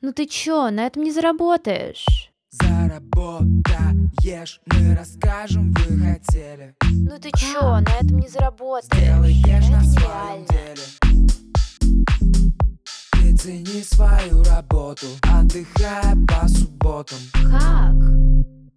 Ну ты чё, на этом не заработаешь. Заработаешь, мы расскажем, вы хотели. Ну ты чё, на этом не заработаешь. Сделаешь это на своем деле. Ты цени свою работу, отдыхая по субботам. Как?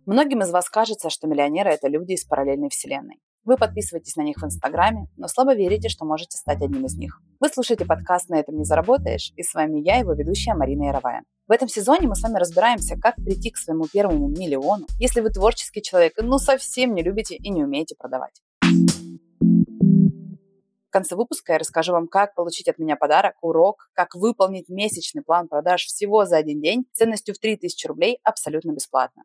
Многим из вас кажется, что миллионеры – это люди из параллельной вселенной. Вы подписываетесь на них в Инстаграме, но слабо верите, что можете стать одним из них. Вы слушаете подкаст «На этом не заработаешь», и с вами я, его ведущая Марина Яровая. В этом сезоне мы с вами разбираемся, как прийти к своему первому миллиону, если вы творческий человек, но совсем не любите и не умеете продавать. В конце выпуска я расскажу вам, как получить от меня подарок, урок, как выполнить месячный план продаж всего за один день ценностью в 3000 рублей абсолютно бесплатно.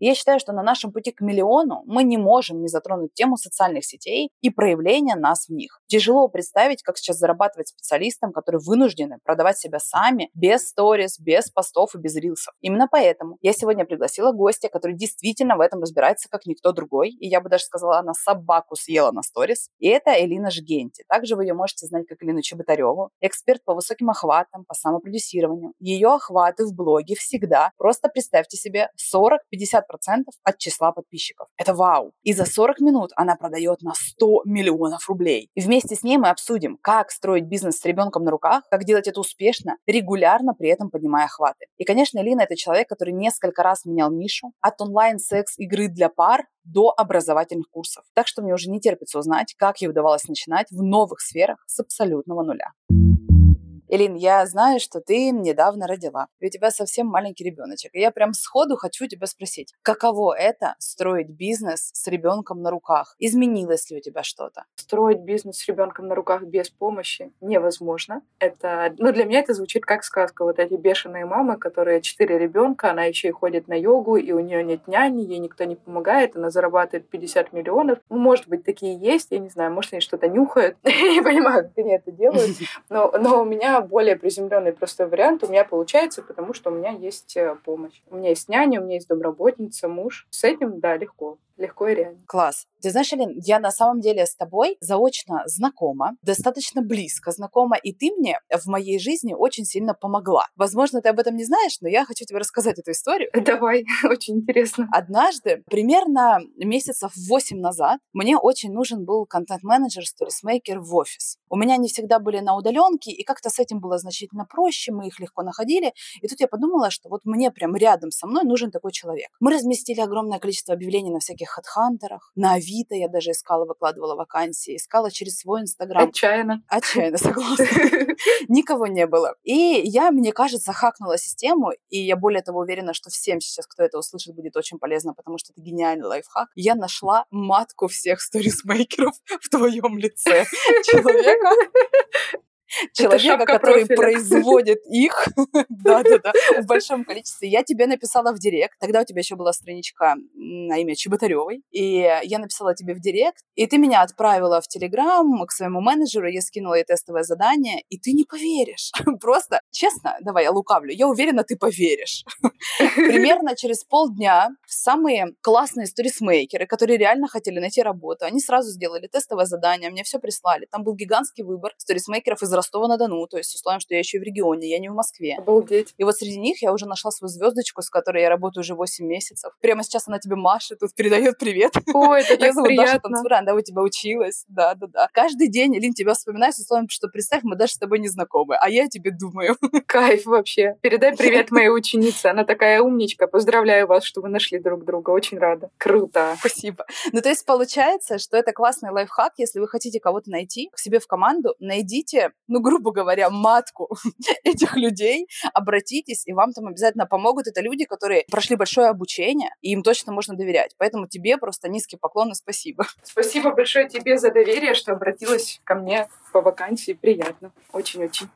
Я считаю, что на нашем пути к миллиону мы не можем не затронуть тему социальных сетей и проявления нас в них. Тяжело представить, как сейчас зарабатывать специалистам, которые вынуждены продавать себя сами, без сторис, без постов и без рилсов. Именно поэтому я сегодня пригласила гостя, который действительно в этом разбирается, как никто другой. И я бы даже сказала, она собаку съела на сторис. И это Элина Жгенти. Также вы ее можете знать как Элину Чеботареву, эксперт по высоким охватам, по самопродюсированию. Ее охваты в блоге всегда, просто представьте себе, 40-50 процентов от числа подписчиков. Это вау! И за 40 минут она продает на 100 миллионов рублей. И вместе с ней мы обсудим, как строить бизнес с ребенком на руках, как делать это успешно, регулярно при этом поднимая охваты. И, конечно, Лина – это человек, который несколько раз менял нишу от онлайн-секс-игры для пар до образовательных курсов. Так что мне уже не терпится узнать, как ей удавалось начинать в новых сферах с абсолютного нуля. Элин, я знаю, что ты недавно родила, и у тебя совсем маленький ребеночек. И я прям сходу хочу тебя спросить, каково это строить бизнес с ребенком на руках? Изменилось ли у тебя что-то? Строить бизнес с ребенком на руках без помощи невозможно. Это, ну, для меня это звучит как сказка. Вот эти бешеные мамы, которые четыре ребенка, она еще и ходит на йогу, и у нее нет няни, ей никто не помогает, она зарабатывает 50 миллионов. Ну, может быть, такие есть, я не знаю, может, они что-то нюхают. Я не понимаю, как они это делают. Но, но у меня более приземленный простой вариант у меня получается, потому что у меня есть э, помощь. У меня есть няня, у меня есть домработница, муж. С этим, да, легко легко и реально. Класс. Ты знаешь, Элин, я на самом деле с тобой заочно знакома, достаточно близко знакома, и ты мне в моей жизни очень сильно помогла. Возможно, ты об этом не знаешь, но я хочу тебе рассказать эту историю. Давай, очень интересно. Однажды, примерно месяцев 8 назад, мне очень нужен был контент-менеджер, сторисмейкер в офис. У меня они всегда были на удаленке, и как-то с этим было значительно проще, мы их легко находили. И тут я подумала, что вот мне прям рядом со мной нужен такой человек. Мы разместили огромное количество объявлений на всяких хедхантерах, на Авито я даже искала, выкладывала вакансии, искала через свой Инстаграм. Отчаянно. Отчаянно, согласна. Никого не было. И я, мне кажется, хакнула систему, и я более того уверена, что всем сейчас, кто это услышит, будет очень полезно, потому что это гениальный лайфхак. Я нашла матку всех сторисмейкеров в твоем лице. Человека, человека, который профиля. производит их, да-да-да, в большом количестве. Я тебе написала в директ, тогда у тебя еще была страничка на имя Чеботаревой, и я написала тебе в директ, и ты меня отправила в Телеграм к своему менеджеру, я скинула ей тестовое задание, и ты не поверишь. Просто, честно, давай я лукавлю, я уверена, ты поверишь. Примерно через полдня самые классные сторисмейкеры, которые реально хотели найти работу, они сразу сделали тестовое задание, мне все прислали. Там был гигантский выбор сторисмейкеров из Ростова-на-Дону, то есть условием, что я еще и в регионе, я не в Москве. Обалдеть. И вот среди них я уже нашла свою звездочку, с которой я работаю уже 8 месяцев. Прямо сейчас она тебе машет, тут передает привет. Ой, это так зовут Даша приятно. Танцура, она у тебя училась. Да, да, да. Каждый день, Лин, тебя вспоминаю с условием, что представь, мы даже с тобой не знакомы, а я о тебе думаю. Кайф вообще. Передай привет моей ученице. Она такая умничка. Поздравляю вас, что вы нашли друг друга. Очень рада. Круто. Спасибо. Ну, то есть получается, что это классный лайфхак, если вы хотите кого-то найти к себе в команду, найдите, ну, грубо говоря, матку этих людей, обратитесь, и вам там обязательно помогут. Это люди, которые прошли большое обучение, и им точно можно доверять. Поэтому тебе просто низкий поклон и спасибо. Спасибо большое тебе за доверие, что обратилась ко мне по вакансии. Приятно. Очень-очень.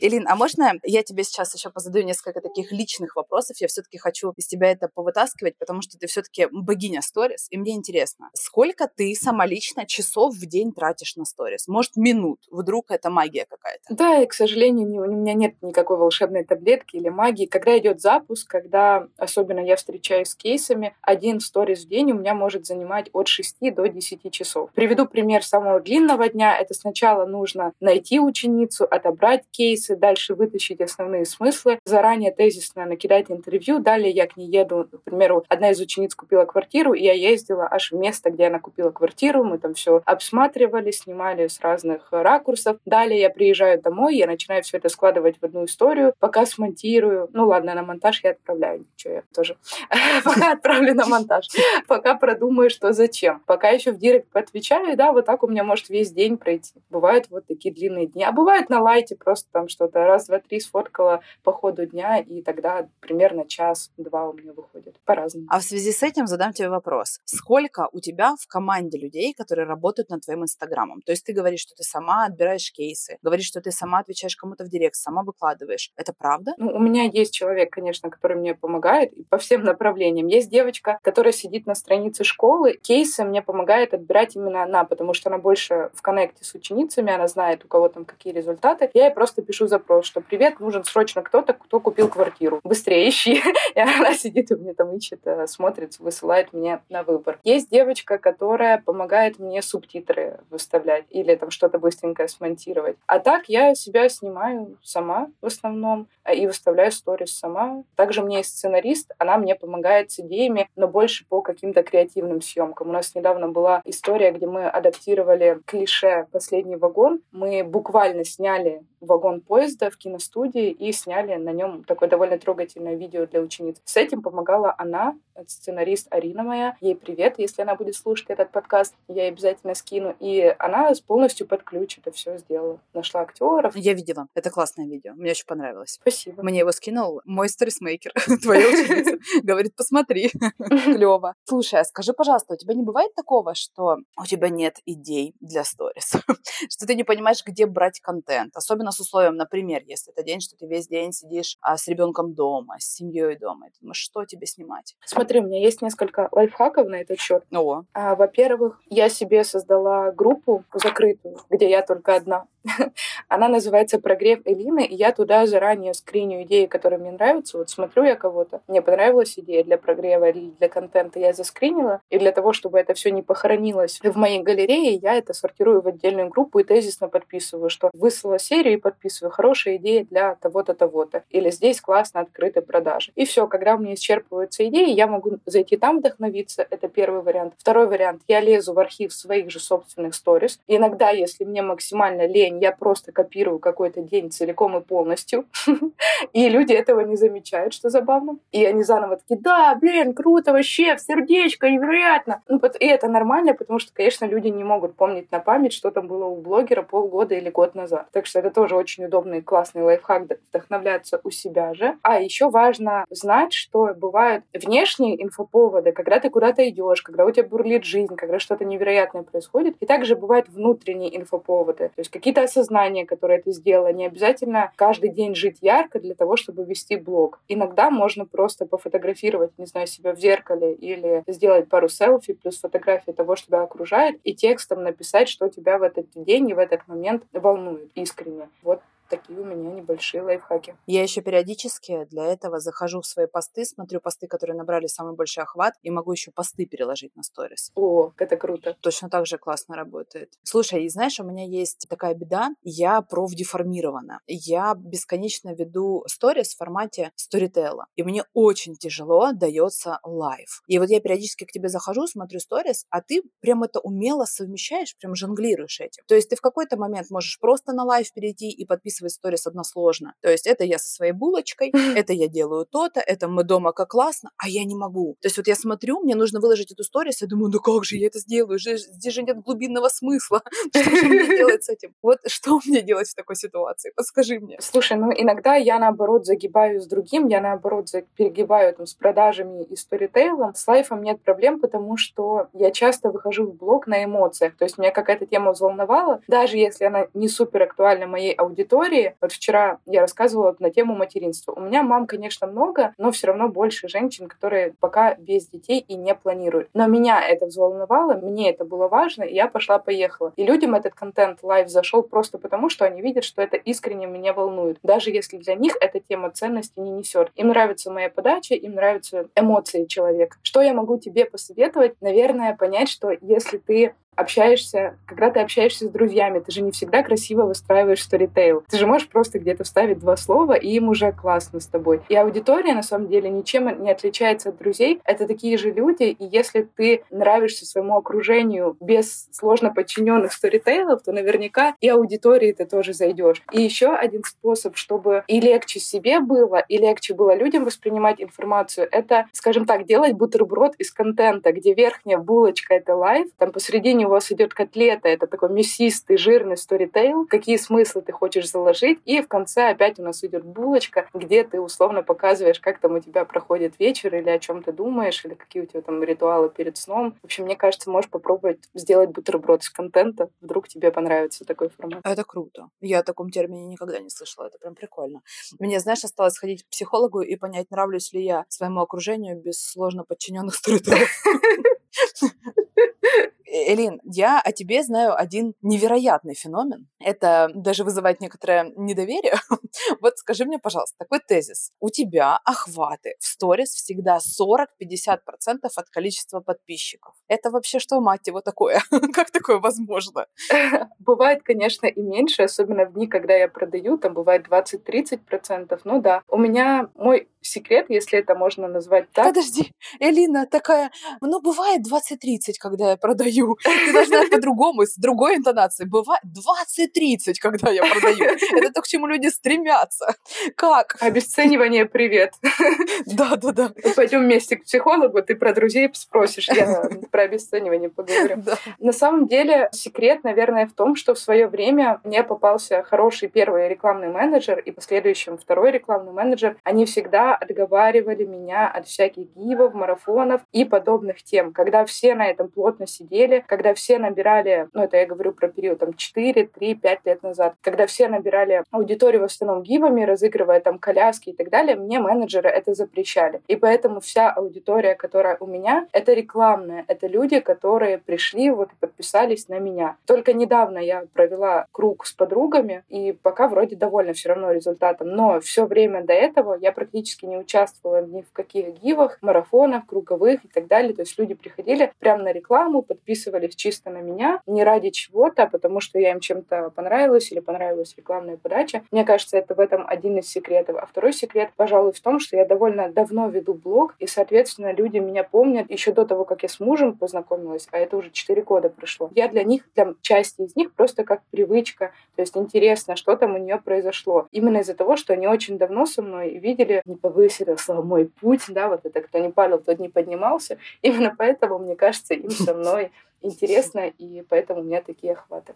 Элин, а можно я тебе сейчас еще позадаю несколько таких личных вопросов? Я все-таки хочу из тебя это повытаскивать, потому что ты все-таки богиня сторис, и мне интересно, сколько ты сама лично часов в день тратишь на сторис? Может, минут? Вдруг это магия какая-то? Да, и, к сожалению, не- у меня нет никакой волшебной таблетки или магии. Когда идет запуск, когда особенно я встречаюсь с кейсами, один сторис в день у меня может занимать от 6 до 10 часов. Приведу пример самого длинного дня. Это сначала нужно найти ученицу, отобрать кейсы, дальше вытащить основные смыслы, заранее тезисно накидать интервью, далее я к ней еду. К примеру, одна из учениц купила квартиру, и я ездила аж в место, где она купила квартиру, мы там все обсматривали, снимали с разных ракурсов. Далее я приезжаю домой, я начинаю все это складывать в одну историю, пока смонтирую. Ну ладно, на монтаж я отправляю, ничего, я тоже пока отправлю на монтаж, пока продумаю, что зачем. Пока еще в директ поотвечаю, и да, вот так у меня может весь день пройти. Бывают вот такие длинные дни. А бывает на лайте просто там что-то раз, два, три сфоткала по ходу дня, и тогда примерно час-два у меня выходит. По-разному. А в связи с этим задам тебе вопрос. Сколько у тебя в команде людей, которые работают над твоим инстаграмом? То есть ты говоришь, что ты сама отбираешь кейсы, говоришь, что ты сама отвечаешь кому-то в директ, сама выкладываешь. Это правда? Ну, у меня есть человек, конечно, который мне помогает по всем направлениям. Есть девочка, которая сидит на странице школы. Кейсы мне помогает отбирать именно она, потому что она больше в коннекте с ученицами, она знает, у кого там какие результаты. Я ей просто пишу запрос, что «Привет, нужен срочно кто-то, кто купил квартиру. Быстрее ищи». И она сидит у меня там ищет, э, смотрит, высылает мне на выбор. Есть девочка, которая помогает мне субтитры выставлять или там что-то быстренько смонтировать. А так я себя снимаю сама в основном э, и выставляю сторис сама. Также меня есть сценарист, она мне помогает с идеями, но больше по каким-то креативным съемкам. У нас недавно была история, где мы адаптировали клише «Последний вагон». Мы буквально сняли вагон поезда в киностудии и сняли на нем такое довольно трогательное видео для учениц. С этим помогала она, сценарист Арина моя. Ей привет, если она будет слушать этот подкаст, я ей обязательно скину. И она полностью под ключ это все сделала. Нашла актеров. Я видела. Это классное видео. Мне очень понравилось. Спасибо. Мне его скинул мой сторисмейкер, твоя ученица. Говорит, посмотри, клево. Слушай, а скажи, пожалуйста, у тебя не бывает такого, что у тебя нет идей для сторис? Что ты не понимаешь, где брать контент? Особенно с условием, например, если это день, что ты весь день сидишь а, с ребенком дома, с семьей дома. Ты думаешь, что тебе снимать? Смотри, у меня есть несколько лайфхаков на этот счет. О, А, Во-первых, я себе создала группу закрытую, где я только одна. Она называется «Прогрев Элины», и я туда заранее скриню идеи, которые мне нравятся. Вот смотрю я кого-то, мне понравилась идея для прогрева или для контента, я заскринила, и для того, чтобы это все не похоронилось в моей галерее, я это сортирую в отдельную группу и тезисно подписываю, что выслала серию и подписываю хорошая идея для того-то, того-то. Или здесь классно открытой продажи. И все, когда у меня исчерпываются идеи, я могу зайти там вдохновиться. Это первый вариант. Второй вариант. Я лезу в архив своих же собственных сторис. Иногда, если мне максимально лень, я просто копирую какой-то день целиком и полностью. И люди этого не замечают, что забавно. И они заново такие, да, блин, круто вообще, в сердечко, невероятно. Ну, и это нормально, потому что, конечно, люди не могут помнить на память, что там было у блогера полгода или год назад. Так что это тоже очень удобный и классный лайфхак вдохновляться у себя же. А еще важно знать, что бывают внешние инфоповоды, когда ты куда-то идешь, когда у тебя бурлит жизнь, когда что-то невероятное происходит. И также бывают внутренние инфоповоды. То есть какие-то осознания, которые ты сделала. Не обязательно каждый день жить ярко для того, чтобы вести блог. Иногда можно просто пофотографировать, не знаю, себя в зеркале или сделать пару селфи плюс фотографии того, что тебя окружает, и текстом написать, что тебя в этот день и в этот момент волнует искренне. Вот такие у меня небольшие лайфхаки. Я еще периодически для этого захожу в свои посты, смотрю посты, которые набрали самый большой охват, и могу еще посты переложить на сторис. О, это круто. Точно так же классно работает. Слушай, и знаешь, у меня есть такая беда, я профдеформирована. Я бесконечно веду сторис в формате storytell а, и мне очень тяжело дается live. И вот я периодически к тебе захожу, смотрю сторис, а ты прям это умело совмещаешь, прям жонглируешь этим. То есть ты в какой-то момент можешь просто на live перейти и подписывать сторис односложно. То есть это я со своей булочкой, это я делаю то-то, это мы дома как классно, а я не могу. То есть вот я смотрю, мне нужно выложить эту сторис, я думаю, ну как же я это сделаю? Здесь же нет глубинного смысла. Что же мне делать с этим? Вот что мне делать в такой ситуации? Подскажи мне. Слушай, ну иногда я наоборот загибаю с другим, я наоборот перегибаю там с продажами и сторитейлом. С лайфом нет проблем, потому что я часто выхожу в блог на эмоциях. То есть меня какая-то тема взволновала, даже если она не супер актуальна моей аудитории, Вот вчера я рассказывала на тему материнства. У меня мам, конечно, много, но все равно больше женщин, которые пока без детей и не планируют. Но меня это взволновало, мне это было важно, и я пошла-поехала. И людям этот контент live зашел просто потому, что они видят, что это искренне меня волнует. Даже если для них эта тема ценности не несет. Им нравится моя подача, им нравятся эмоции человека. Что я могу тебе посоветовать? Наверное, понять, что если ты общаешься, когда ты общаешься с друзьями, ты же не всегда красиво выстраиваешь storytell. Ты же можешь просто где-то вставить два слова, и им уже классно с тобой. И аудитория, на самом деле, ничем не отличается от друзей. Это такие же люди, и если ты нравишься своему окружению без сложно подчиненных storytell ов, то наверняка и аудитории ты тоже зайдешь. И еще один способ, чтобы и легче себе было, и легче было людям воспринимать информацию, это, скажем так, делать бутерброд из контента, где верхняя булочка — это live, там посередине у вас идет котлета, это такой мясистый, жирный storytell, какие смыслы ты хочешь заложить, и в конце опять у нас идет булочка, где ты условно показываешь, как там у тебя проходит вечер, или о чем ты думаешь, или какие у тебя там ритуалы перед сном. В общем, мне кажется, можешь попробовать сделать бутерброд из контента, вдруг тебе понравится такой формат. Это круто. Я о таком термине никогда не слышала, это прям прикольно. Мне, знаешь, осталось сходить к психологу и понять, нравлюсь ли я своему окружению без сложно подчиненных сторителлеров. Элин, я о тебе знаю один невероятный феномен. Это даже вызывает некоторое недоверие. вот скажи мне, пожалуйста, такой тезис. У тебя охваты в сторис всегда 40-50% от количества подписчиков. Это вообще что, мать его, такое? как такое возможно? бывает, конечно, и меньше, особенно в дни, когда я продаю, там бывает 20-30%. Ну да, у меня мой секрет, если это можно назвать так. Подожди, Элина такая, ну бывает 20-30, когда я продаю. Ты должна по-другому, с другой интонацией. Бывает 20-30, когда я продаю. Это то, к чему люди стремятся. Как? Обесценивание привет. Да, да, да. Пойдем вместе к психологу, ты про друзей спросишь, я про обесценивание поговорю. Да. На самом деле секрет, наверное, в том, что в свое время мне попался хороший первый рекламный менеджер и последующим второй рекламный менеджер. Они всегда отговаривали меня от всяких гивов, марафонов и подобных тем. Когда все на этом плотно сидели, когда все набирали, ну это я говорю про период там 4, 3, 5 лет назад, когда все набирали аудиторию в основном гивами, разыгрывая там коляски и так далее, мне менеджеры это запрещали. И поэтому вся аудитория, которая у меня, это рекламная, это люди, которые пришли вот и подписались на меня. Только недавно я провела круг с подругами, и пока вроде довольна все равно результатом, но все время до этого я практически не участвовала ни в каких гивах, марафонах, круговых и так далее. То есть люди приходили прямо на рекламу, подписывались чисто на меня, не ради чего-то, а потому что я им чем-то понравилась или понравилась рекламная подача. Мне кажется, это в этом один из секретов. А второй секрет, пожалуй, в том, что я довольно давно веду блог, и, соответственно, люди меня помнят еще до того, как я с мужем познакомилась, а это уже 4 года прошло. Я для них, для части из них просто как привычка, то есть интересно, что там у нее произошло. Именно из-за того, что они очень давно со мной видели, не повысился мой путь, да, вот это кто не падал, тот не поднимался. Именно поэтому, мне кажется, им со мной интересно, и поэтому у меня такие охваты.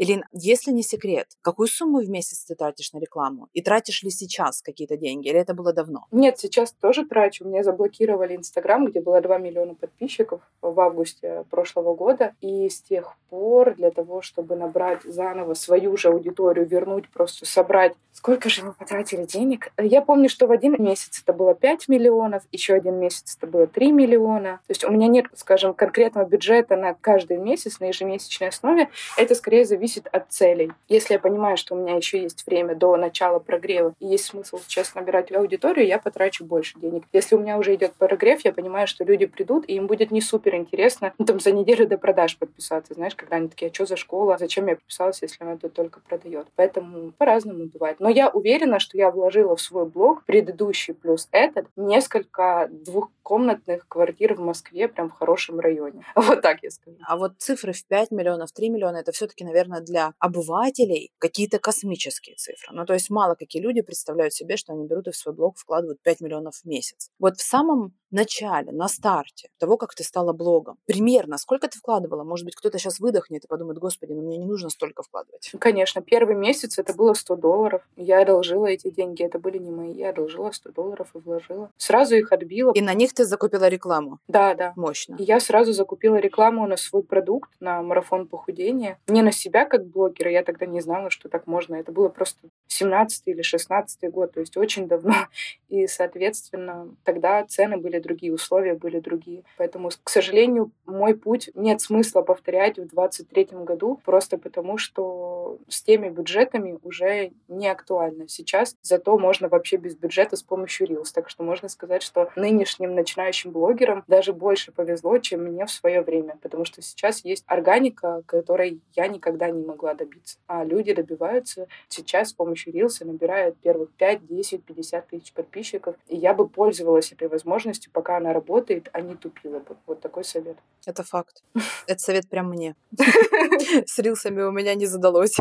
Илин, если не секрет, какую сумму в месяц ты тратишь на рекламу? И тратишь ли сейчас какие-то деньги? Или это было давно? Нет, сейчас тоже трачу. Мне заблокировали Инстаграм, где было 2 миллиона подписчиков в августе прошлого года. И с тех пор для того, чтобы набрать заново свою же аудиторию, вернуть, просто собрать. Сколько же мы потратили денег? Я помню, что в один месяц это было 5 миллионов, еще один месяц это было 3 миллиона. То есть у меня нет, скажем, конкретного бюджета на каждый месяц, на ежемесячной основе. Это скорее зависит зависит от целей. Если я понимаю, что у меня еще есть время до начала прогрева и есть смысл сейчас набирать аудиторию, я потрачу больше денег. Если у меня уже идет прогрев, я понимаю, что люди придут, и им будет не супер интересно ну, там, за неделю до продаж подписаться. Знаешь, когда они такие, а что за школа? Зачем я подписалась, если она тут только продает? Поэтому по-разному бывает. Но я уверена, что я вложила в свой блог предыдущий плюс этот несколько двухкомнатных квартир в Москве, прям в хорошем районе. Вот так я скажу. А вот цифры в 5 миллионов, 3 миллиона, это все-таки, наверное, для обывателей какие-то космические цифры. Ну, то есть мало какие люди представляют себе, что они берут и в свой блог вкладывают 5 миллионов в месяц. Вот в самом начале, на старте того, как ты стала блогом? Примерно, сколько ты вкладывала? Может быть, кто-то сейчас выдохнет и подумает, господи, ну мне не нужно столько вкладывать. Конечно, первый месяц это было 100 долларов. Я одолжила эти деньги, это были не мои, я одолжила 100 долларов и вложила. Сразу их отбила. И на них ты закупила рекламу. Да, да. Мощно. И я сразу закупила рекламу на свой продукт, на марафон похудения. Не на себя как блогера, я тогда не знала, что так можно. Это было просто 17 или 16 год, то есть очень давно. И, соответственно, тогда цены были другие, условия были другие. Поэтому, к сожалению, мой путь нет смысла повторять в 23 году, просто потому что с теми бюджетами уже не актуально сейчас. Зато можно вообще без бюджета с помощью Reels. Так что можно сказать, что нынешним начинающим блогерам даже больше повезло, чем мне в свое время, потому что сейчас есть органика, которой я никогда не могла добиться. А люди добиваются сейчас с помощью и набирают первых 5, 10, 50 тысяч подписчиков. И я бы пользовалась этой возможностью, пока она работает, а не тупила бы. Вот такой совет. Это факт. Это совет прям мне. С рилсами у меня не задалось.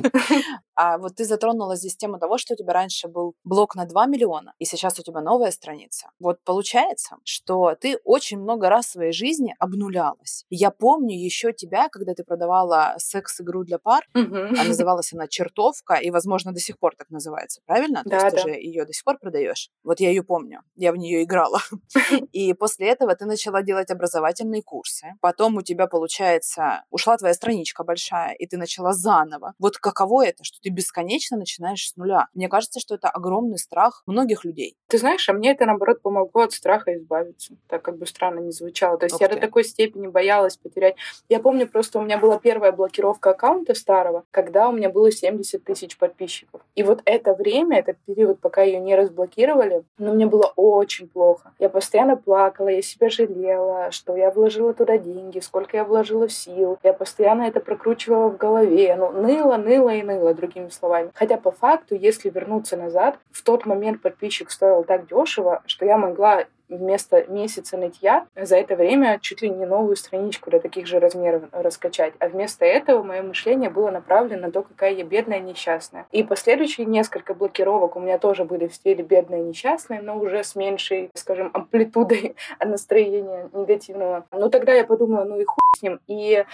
А вот ты затронула здесь тему того, что у тебя раньше был блог на 2 миллиона, и сейчас у тебя новая страница. Вот получается, что ты очень много раз в своей жизни обнулялась. Я помню еще тебя, когда ты продавала секс-игру для пар, а называлась она «Чертовка», и, возможно, до сих пор так называется, правильно? То Да, есть да. ты же ее до сих пор продаешь. Вот я ее помню, я в нее играла. И после этого ты начала делать образовательные курсы. Потом у тебя, получается, ушла твоя страничка большая, и ты начала заново. Вот каково это, что ты бесконечно начинаешь с нуля? Мне кажется, что это огромный страх многих людей. Ты знаешь, а мне это, наоборот, помогло от страха избавиться. Так как бы странно не звучало. То есть Ух я ты. до такой степени боялась потерять. Я помню, просто у меня была первая блокировка аккаунта старого, когда у меня было 70 тысяч подписчиков. И вот это время, этот период, пока ее не разблокировали, ну, мне было очень плохо. Я постоянно плакала, я себя жалела, что я вложила туда деньги, сколько я вложила сил. Я постоянно это прокручивала в голове. Ну, ныло, ныло и ныло, другими словами. Хотя по факту, если вернуться назад, в тот момент подписчик стоил так дешево, что я могла вместо месяца нытья за это время чуть ли не новую страничку для таких же размеров раскачать. А вместо этого мое мышление было направлено на то, какая я бедная несчастная. И последующие несколько блокировок у меня тоже были в стиле бедная несчастная, но уже с меньшей, скажем, амплитудой настроения негативного. Ну тогда я подумала, ну и хуй с ним. И,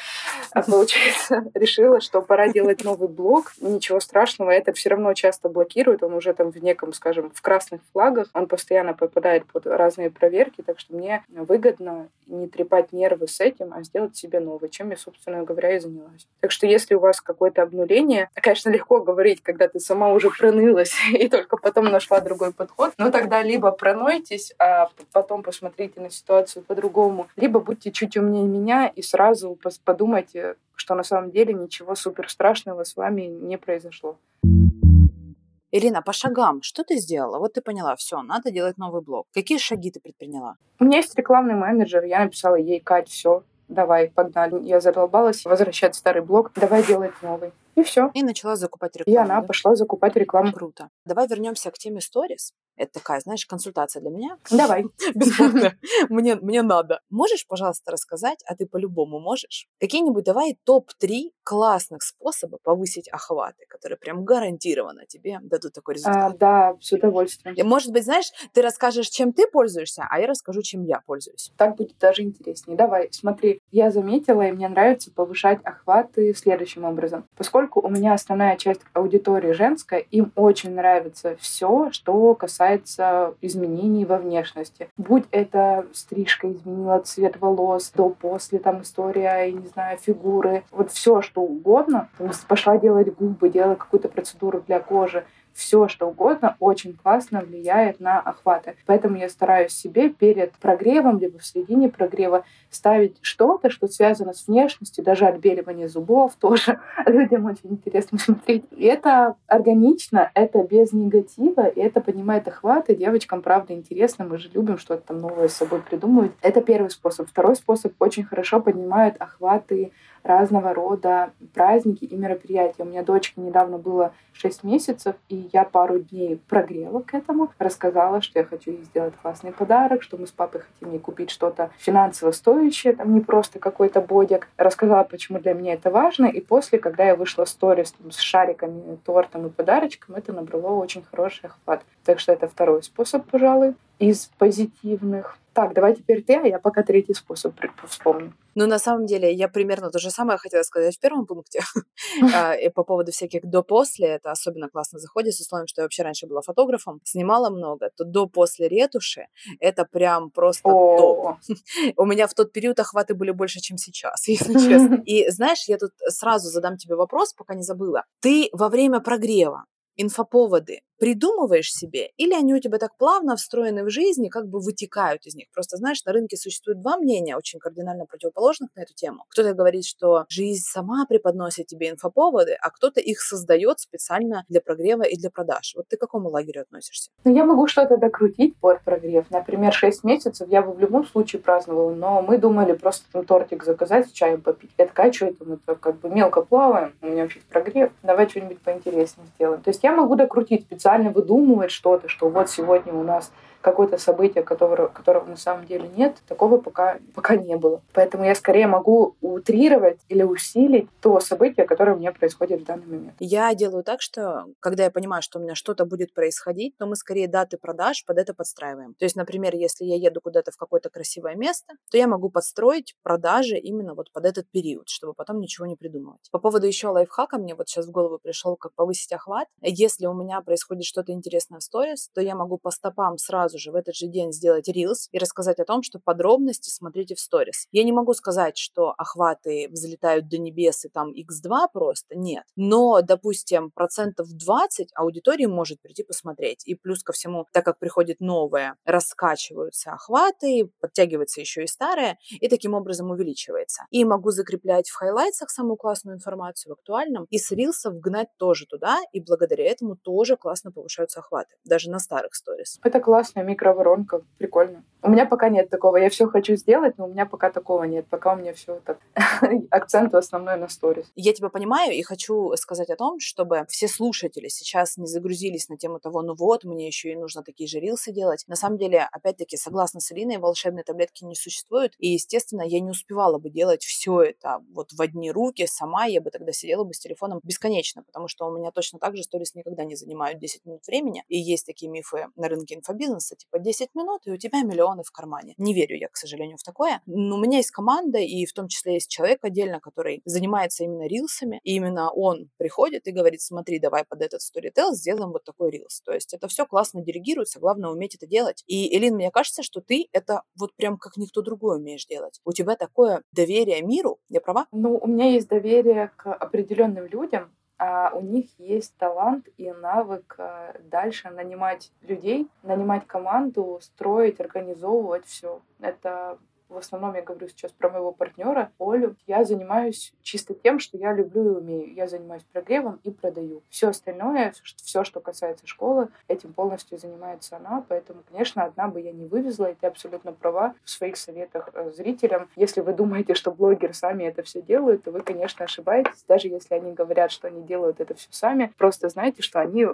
а, получается, решила, что пора делать новый блог. Ничего страшного, это все равно часто блокирует. Он уже там в неком, скажем, в красных флагах. Он постоянно попадает под разные проверки, так что мне выгодно не трепать нервы с этим, а сделать себе новый, чем я, собственно говоря, и занялась. Так что если у вас какое-то обнуление, конечно, легко говорить, когда ты сама уже пронылась и только потом нашла другой подход, но тогда либо пронойтесь, а потом посмотрите на ситуацию по-другому, либо будьте чуть умнее меня и сразу подумайте, что на самом деле ничего супер страшного с вами не произошло. Ирина, по шагам, что ты сделала? Вот ты поняла, все, надо делать новый блог. Какие шаги ты предприняла? У меня есть рекламный менеджер, я написала ей, Кать, все, давай, погнали. Я задолбалась возвращать старый блог, давай делать новый. И все. И начала закупать И рекламу. она да? пошла закупать рекламу. Круто. Давай вернемся к теме сторис. Это такая, знаешь, консультация для меня. Давай. Бесплатно. Мне, мне надо. Можешь, пожалуйста, рассказать, а ты по-любому можешь, какие-нибудь давай топ-3 классных способа повысить охваты, которые прям гарантированно тебе дадут такой А, результат? да, с удовольствием. И, Может быть, знаешь, ты расскажешь, чем ты пользуешься, а я расскажу, чем я пользуюсь. Так будет даже интереснее. Давай, смотри, я заметила, и мне нравится повышать охваты следующим образом. Поскольку у меня основная часть аудитории женская, им очень нравится все, что касается изменений во внешности. Будь это стрижка изменила цвет волос, до-после, там история, я не знаю, фигуры, вот все, что угодно. Там, Пошла делать губы, делала какую-то процедуру для кожи все, что угодно, очень классно влияет на охваты. Поэтому я стараюсь себе перед прогревом, либо в середине прогрева ставить что-то, что связано с внешностью, даже отбеливание зубов тоже. Людям очень интересно смотреть. И это органично, это без негатива, и это поднимает охваты. Девочкам, правда, интересно, мы же любим что-то там новое с собой придумывать. Это первый способ. Второй способ очень хорошо поднимает охваты разного рода праздники и мероприятия. У меня дочке недавно было 6 месяцев, и я пару дней прогрела к этому, рассказала, что я хочу ей сделать классный подарок, что мы с папой хотим ей купить что-то финансово стоящее, там не просто какой-то бодик. Рассказала, почему для меня это важно, и после, когда я вышла в сторис там, с шариками, тортом и подарочком, это набрало очень хороший охват. Так что это второй способ, пожалуй, из позитивных. Так, давай теперь ты, а я пока третий способ вспомню. Ну, на самом деле, я примерно то же самое хотела сказать в первом пункте. А, и По поводу всяких до-после, это особенно классно заходит, с условием, что я вообще раньше была фотографом, снимала много, то до-после ретуши это прям просто топ. У меня в тот период охваты были больше, чем сейчас, если честно. И знаешь, я тут сразу задам тебе вопрос, пока не забыла. Ты во время прогрева инфоповоды придумываешь себе, или они у тебя так плавно встроены в жизни, как бы вытекают из них. Просто, знаешь, на рынке существует два мнения, очень кардинально противоположных на эту тему. Кто-то говорит, что жизнь сама преподносит тебе инфоповоды, а кто-то их создает специально для прогрева и для продаж. Вот ты к какому лагерю относишься? Ну, я могу что-то докрутить под прогрев. Например, 6 месяцев я бы в любом случае праздновала, но мы думали просто там тортик заказать, чаем попить. Я такая, что это мы как бы мелко плаваем, у меня вообще прогрев, давай что-нибудь поинтереснее сделаем. То есть я могу докрутить, выдумывать что-то, что вот сегодня у нас какое-то событие, которого, которого на самом деле нет, такого пока, пока не было. Поэтому я скорее могу утрировать или усилить то событие, которое у меня происходит в данный момент. Я делаю так, что когда я понимаю, что у меня что-то будет происходить, то мы скорее даты продаж под это подстраиваем. То есть, например, если я еду куда-то в какое-то красивое место, то я могу подстроить продажи именно вот под этот период, чтобы потом ничего не придумывать. По поводу еще лайфхака, мне вот сейчас в голову пришел, как повысить охват. Если у меня происходит что-то интересное в сторис, то я могу по стопам сразу же в этот же день сделать рилс и рассказать о том, что подробности смотрите в сторис. Я не могу сказать, что охваты взлетают до небес и там x2 просто, нет. Но, допустим, процентов 20 аудитории может прийти посмотреть. И плюс ко всему, так как приходит новое, раскачиваются охваты, подтягивается еще и старое, и таким образом увеличивается. И могу закреплять в хайлайтсах самую классную информацию в актуальном, и с рилсов гнать тоже туда, и благодаря этому тоже классно повышаются охваты, даже на старых сторис. Это классная микроворонка, прикольно. У меня пока нет такого. Я все хочу сделать, но у меня пока такого нет. Пока у меня все так. Акцент в основной на сторис. Я тебя понимаю и хочу сказать о том, чтобы все слушатели сейчас не загрузились на тему того, ну вот, мне еще и нужно такие же рилсы делать. На самом деле, опять-таки, согласно с Алиной, волшебной таблетки не существует. И, естественно, я не успевала бы делать все это вот в одни руки сама. Я бы тогда сидела бы с телефоном бесконечно, потому что у меня точно так же сторис никогда не занимают 10 минут времени. И есть такие мифы на рынке инфобизнеса, типа 10 минут, и у тебя миллионы в кармане. Не верю я, к сожалению, в такое. Но у меня есть команда, и в том числе есть человек отдельно, который занимается именно рилсами, и именно он приходит и говорит, смотри, давай под этот storytell сделаем вот такой рилс. То есть это все классно делегируется, главное уметь это делать. И, Элин, мне кажется, что ты это вот прям как никто другой умеешь делать. У тебя такое доверие миру, я права? Ну, у меня есть доверие к определенным людям, а у них есть талант и навык а, дальше нанимать людей, нанимать команду, строить, организовывать все. Это в основном я говорю сейчас про моего партнера Олю. Я занимаюсь чисто тем, что я люблю и умею. Я занимаюсь прогревом и продаю. Все остальное, все, что касается школы, этим полностью занимается она. Поэтому, конечно, одна бы я не вывезла, и ты абсолютно права в своих советах э, зрителям. Если вы думаете, что блогеры сами это все делают, то вы, конечно, ошибаетесь. Даже если они говорят, что они делают это все сами, просто знайте, что они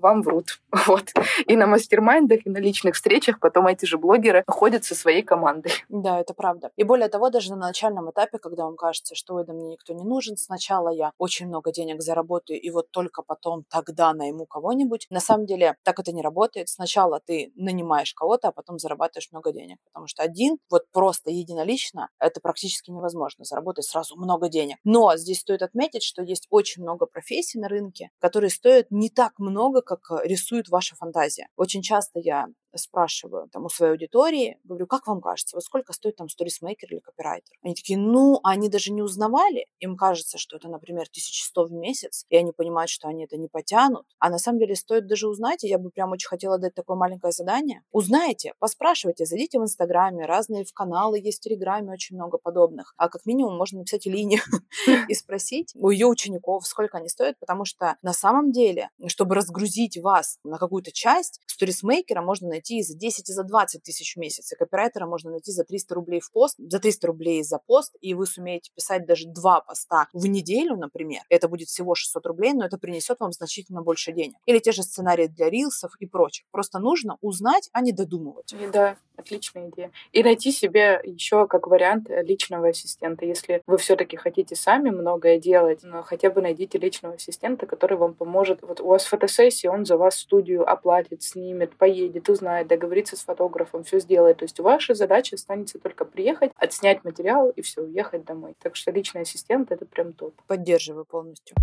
вам врут. Вот. И на мастер-майндах, и на личных встречах потом эти же блогеры ходят со своей командой. Да, это правда. И более того, даже на начальном этапе, когда вам кажется, что да мне никто не нужен, сначала я очень много денег заработаю, и вот только потом тогда найму кого-нибудь. На самом деле так это не работает. Сначала ты нанимаешь кого-то, а потом зарабатываешь много денег. Потому что один, вот просто единолично, это практически невозможно, заработать сразу много денег. Но здесь стоит отметить, что есть очень много профессий на рынке, которые стоят не так много, как рисует ваша фантазия. Очень часто я спрашиваю там у своей аудитории, говорю, как вам кажется, вот сколько стоит там сторисмейкер или копирайтер? Они такие, ну, они даже не узнавали, им кажется, что это, например, 1100 в месяц, и они понимают, что они это не потянут, а на самом деле стоит даже узнать, и я бы прям очень хотела дать такое маленькое задание. Узнайте, поспрашивайте, зайдите в Инстаграме, разные в каналы есть в Телеграме, очень много подобных, а как минимум можно написать Илине и спросить у ее учеников, сколько они стоят, потому что на самом деле, чтобы разгрузить вас на какую-то часть, сторисмейкера можно найти и за 10, и за 20 тысяч в месяц, и копирайтера можно найти за 300 рублей в пост, за 300 рублей за пост, и вы сумеете писать даже два поста в неделю, например, это будет всего 600 рублей, но это принесет вам значительно больше денег. Или те же сценарии для рилсов и прочих. Просто нужно узнать, а не додумывать. И да, Отличная идея. И найти себе еще как вариант личного ассистента. Если вы все-таки хотите сами многое делать, но хотя бы найдите личного ассистента, который вам поможет. Вот у вас фотосессия, он за вас студию оплатит, снимет, поедет, узнает, договорится с фотографом, все сделает. То есть ваша задача останется только приехать, отснять материал и все, уехать домой. Так что личный ассистент — это прям топ. Поддерживаю полностью.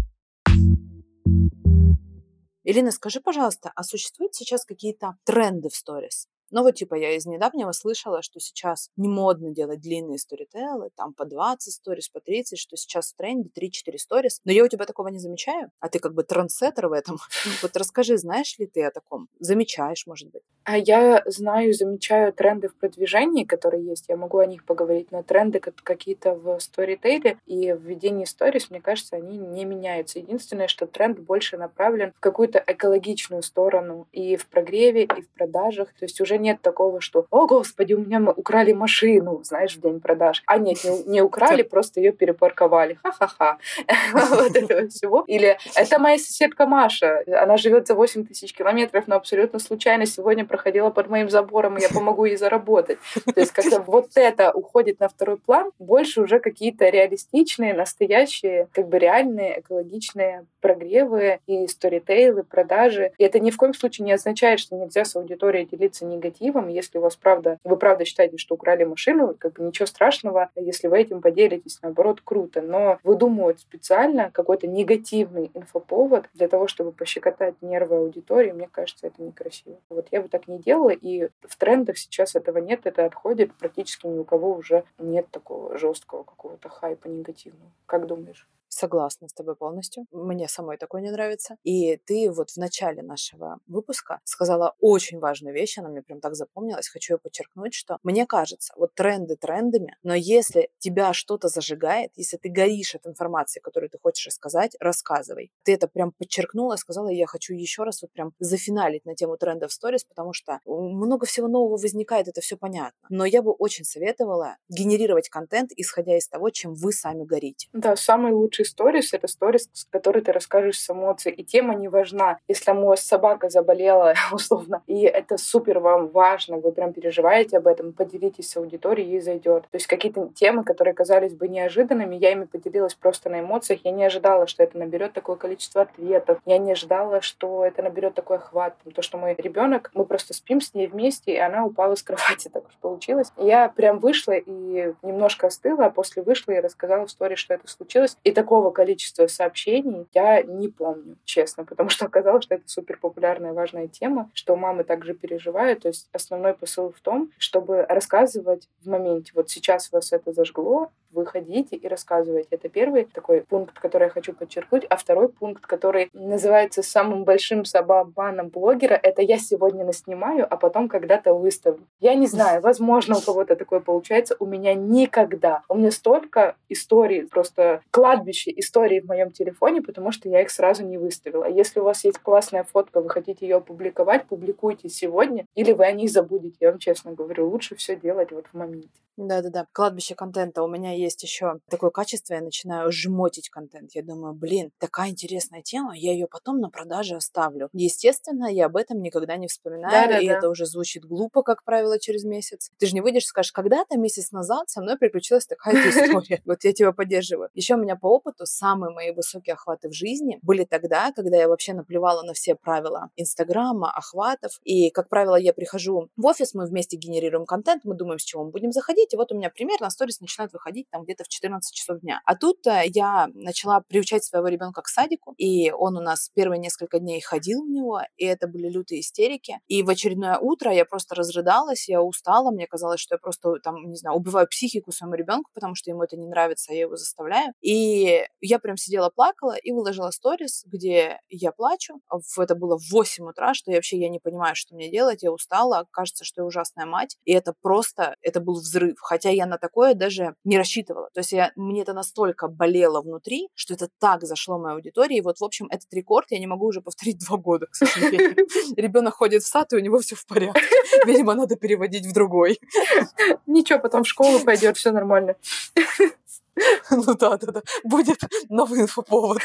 Ирина, скажи, пожалуйста, а существуют сейчас какие-то тренды в сторис? Ну вот типа я из недавнего слышала, что сейчас не модно делать длинные сторителлы, там по 20 сторис, по 30, что сейчас в тренде 3-4 сторис. Но я у тебя такого не замечаю, а ты как бы трансеттер в этом. Вот расскажи, знаешь ли ты о таком? Замечаешь, может быть? А я знаю, замечаю тренды в продвижении, которые есть, я могу о них поговорить, но тренды какие-то в сторитейле и в ведении сторис, мне кажется, они не меняются. Единственное, что тренд больше направлен в какую-то экологичную сторону и в прогреве, и в продажах. То есть уже нет такого, что «О, господи, у меня украли машину», знаешь, в день продаж. А нет, не, не украли, просто ее перепарковали. Ха-ха-ха. Вот этого всего. Или «Это моя соседка Маша, она живет за 8 тысяч километров, но абсолютно случайно сегодня проходила под моим забором, и я помогу ей заработать». То есть когда вот это уходит на второй план, больше уже какие-то реалистичные, настоящие, как бы реальные экологичные прогревы и сторитейлы, продажи. И это ни в коем случае не означает, что нельзя с аудиторией делиться негативом. Если у вас правда, вы правда считаете, что украли машину, как бы ничего страшного, если вы этим поделитесь, наоборот, круто. Но выдумывать специально какой-то негативный инфоповод для того, чтобы пощекотать нервы аудитории, мне кажется, это некрасиво. Вот я бы так не делала, и в трендах сейчас этого нет, это отходит. Практически ни у кого уже нет такого жесткого какого-то хайпа негативного. Как думаешь? Согласна с тобой полностью. Мне самой такое не нравится. И ты вот в начале нашего выпуска сказала очень важную вещь, она мне прям так запомнилась. Хочу ее подчеркнуть, что мне кажется, вот тренды трендами, но если тебя что-то зажигает, если ты горишь от информации, которую ты хочешь рассказать, рассказывай. Ты это прям подчеркнула, сказала, я хочу еще раз вот прям зафиналить на тему трендов сторис, потому что много всего нового возникает, это все понятно. Но я бы очень советовала генерировать контент, исходя из того, чем вы сами горите. Да, самый лучший сторис — это сторис, с которой ты расскажешь с эмоцией. И тема не важна. Если у вас собака заболела, условно, и это супер вам важно, вы прям переживаете об этом, поделитесь с аудиторией, ей зайдет. То есть какие-то темы, которые казались бы неожиданными, я ими поделилась просто на эмоциях. Я не ожидала, что это наберет такое количество ответов. Я не ожидала, что это наберет такой охват. То, что мой ребенок, мы просто спим с ней вместе, и она упала с кровати, так уж получилось. И я прям вышла и немножко остыла, а после вышла и рассказала в истории, что это случилось. И такого такого количества сообщений я не помню, честно, потому что оказалось, что это супер популярная важная тема, что мамы также переживают. То есть основной посыл в том, чтобы рассказывать в моменте. Вот сейчас вас это зажгло, вы ходите и рассказываете. Это первый такой пункт, который я хочу подчеркнуть. А второй пункт, который называется самым большим самообманом блогера, это я сегодня наснимаю, а потом когда-то выставлю. Я не знаю, возможно, у кого-то такое получается. У меня никогда. У меня столько историй, просто кладбище историй в моем телефоне, потому что я их сразу не выставила. Если у вас есть классная фотка, вы хотите ее опубликовать, публикуйте сегодня, или вы о них забудете. Я вам честно говорю, лучше все делать вот в моменте. Да-да-да, кладбище контента. У меня есть еще такое качество, я начинаю жмотить контент. Я думаю, блин, такая интересная тема, я ее потом на продаже оставлю. Естественно, я об этом никогда не вспоминаю, Да-да-да. и это уже звучит глупо, как правило, через месяц. Ты же не выйдешь и скажешь, когда-то месяц назад со мной приключилась такая история. Вот я тебя поддерживаю. Еще у меня по опыту самые мои высокие охваты в жизни были тогда, когда я вообще наплевала на все правила Инстаграма, охватов. И, как правило, я прихожу в офис, мы вместе генерируем контент, мы думаем, с чего мы будем заходить, и вот у меня примерно сторис начинают выходить там где-то в 14 часов дня. А тут э, я начала приучать своего ребенка к садику, и он у нас первые несколько дней ходил в него, и это были лютые истерики. И в очередное утро я просто разрыдалась, я устала, мне казалось, что я просто там, не знаю, убиваю психику своему ребенку, потому что ему это не нравится, а я его заставляю. И я прям сидела, плакала и выложила сторис, где я плачу. Это было в 8 утра, что я вообще я не понимаю, что мне делать, я устала, кажется, что я ужасная мать. И это просто, это был взрыв хотя я на такое даже не рассчитывала. То есть я, мне это настолько болело внутри, что это так зашло моей аудитории. И вот, в общем, этот рекорд я не могу уже повторить два года, к сожалению. Ребенок ходит в сад, и у него все в порядке. Видимо, надо переводить в другой. Ничего, потом в школу пойдет, все нормально. Ну да, да, да. Будет новый инфоповод.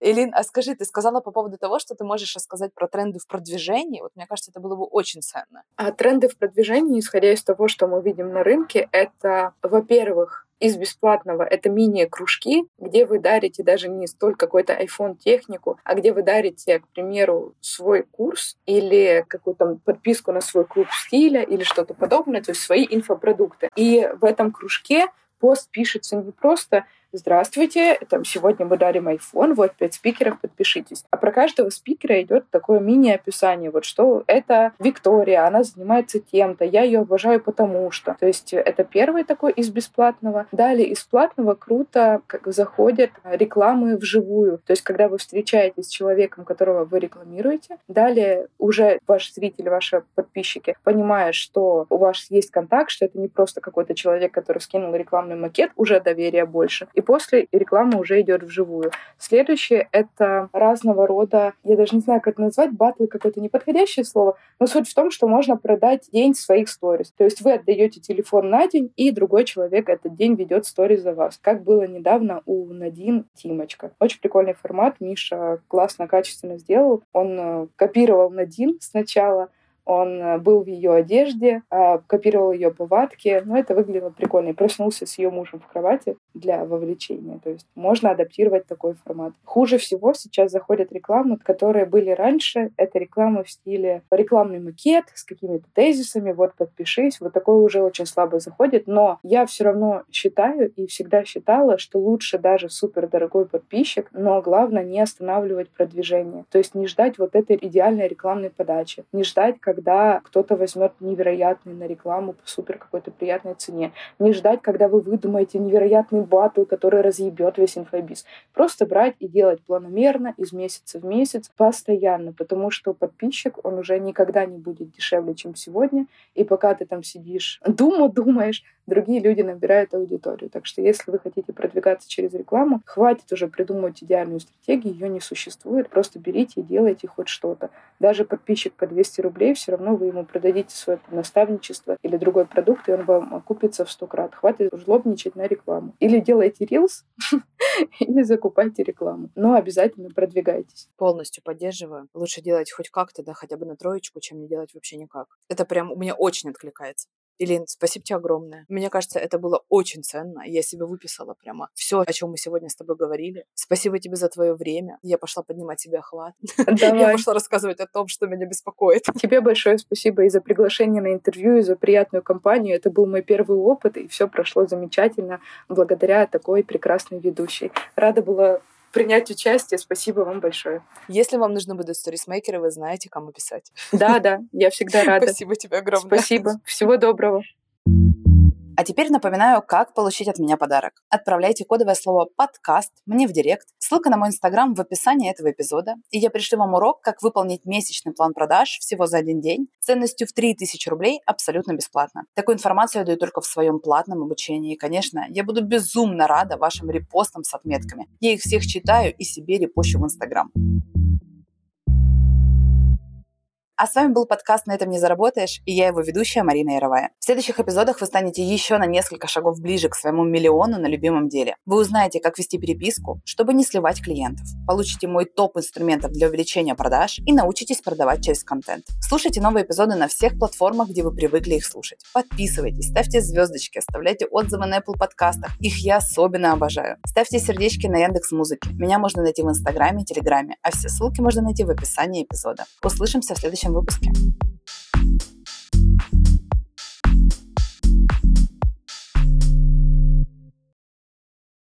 Элин, а скажи, ты сказала по поводу того, что ты можешь рассказать про тренды в продвижении. Вот мне кажется, это было бы очень ценно. А тренды в продвижении, исходя из того, что мы видим на рынке, это, во-первых, из бесплатного это мини-кружки, где вы дарите даже не столь какой-то iPhone технику, а где вы дарите, к примеру, свой курс или какую-то подписку на свой клуб стиля или что-то подобное, то есть свои инфопродукты. И в этом кружке пост пишется не просто здравствуйте, там, сегодня мы дарим iPhone, вот пять спикеров, подпишитесь. А про каждого спикера идет такое мини-описание, вот что это Виктория, она занимается тем-то, я ее обожаю потому что. То есть это первый такой из бесплатного. Далее из платного круто как заходят рекламы вживую. То есть когда вы встречаетесь с человеком, которого вы рекламируете, далее уже ваши зрители, ваши подписчики понимают, что у вас есть контакт, что это не просто какой-то человек, который скинул рекламный макет, уже доверия больше и после реклама уже идет вживую. Следующее — это разного рода, я даже не знаю, как это назвать, батлы какое-то неподходящее слово, но суть в том, что можно продать день своих сторис. То есть вы отдаете телефон на день, и другой человек этот день ведет сторис за вас. Как было недавно у Надин Тимочка. Очень прикольный формат. Миша классно, качественно сделал. Он э, копировал Надин сначала, он э, был в ее одежде, а, копировал ее повадки, но это выглядело прикольно. И проснулся с ее мужем в кровати для вовлечения. То есть можно адаптировать такой формат. Хуже всего сейчас заходят рекламы, которые были раньше. Это рекламы в стиле рекламный макет с какими-то тезисами, вот подпишись. Вот такое уже очень слабо заходит. Но я все равно считаю и всегда считала, что лучше даже супер дорогой подписчик, но главное не останавливать продвижение. То есть не ждать вот этой идеальной рекламной подачи, не ждать, как когда кто-то возьмет невероятный на рекламу по супер какой-то приятной цене. Не ждать, когда вы выдумаете невероятный батл, который разъебет весь инфобиз. Просто брать и делать планомерно, из месяца в месяц, постоянно, потому что подписчик, он уже никогда не будет дешевле, чем сегодня. И пока ты там сидишь, думу думаешь, другие люди набирают аудиторию. Так что если вы хотите продвигаться через рекламу, хватит уже придумывать идеальную стратегию, ее не существует. Просто берите и делайте хоть что-то. Даже подписчик по 200 рублей, все равно вы ему продадите свое наставничество или другой продукт, и он вам окупится в 100 крат. Хватит жлобничать на рекламу. Или делайте рилс, или закупайте рекламу. Но обязательно продвигайтесь. Полностью поддерживаю. Лучше делать хоть как-то, да, хотя бы на троечку, чем не делать вообще никак. Это прям у меня очень откликается. Илин, спасибо тебе огромное. Мне кажется, это было очень ценно. Я себе выписала прямо все, о чем мы сегодня с тобой говорили. Спасибо тебе за твое время. Я пошла поднимать себе охват. Давай. Я пошла рассказывать о том, что меня беспокоит. Тебе большое спасибо и за приглашение на интервью, и за приятную компанию. Это был мой первый опыт, и все прошло замечательно благодаря такой прекрасной ведущей. Рада была принять участие. Спасибо вам большое. Если вам нужны будут сторисмейкеры, вы знаете, кому писать. Да, да, я всегда рада. Спасибо тебе огромное. Спасибо. Всего доброго. А теперь напоминаю, как получить от меня подарок. Отправляйте кодовое слово «подкаст» мне в директ. Ссылка на мой инстаграм в описании этого эпизода. И я пришлю вам урок, как выполнить месячный план продаж всего за один день ценностью в 3000 рублей абсолютно бесплатно. Такую информацию я даю только в своем платном обучении. И, конечно, я буду безумно рада вашим репостам с отметками. Я их всех читаю и себе репощу в инстаграм. А с вами был подкаст «На этом не заработаешь» и я его ведущая Марина Яровая. В следующих эпизодах вы станете еще на несколько шагов ближе к своему миллиону на любимом деле. Вы узнаете, как вести переписку, чтобы не сливать клиентов. Получите мой топ инструментов для увеличения продаж и научитесь продавать через контент. Слушайте новые эпизоды на всех платформах, где вы привыкли их слушать. Подписывайтесь, ставьте звездочки, оставляйте отзывы на Apple подкастах. Их я особенно обожаю. Ставьте сердечки на Яндекс Музыке. Меня можно найти в Инстаграме и Телеграме, а все ссылки можно найти в описании эпизода. Услышимся в следующем выпуске.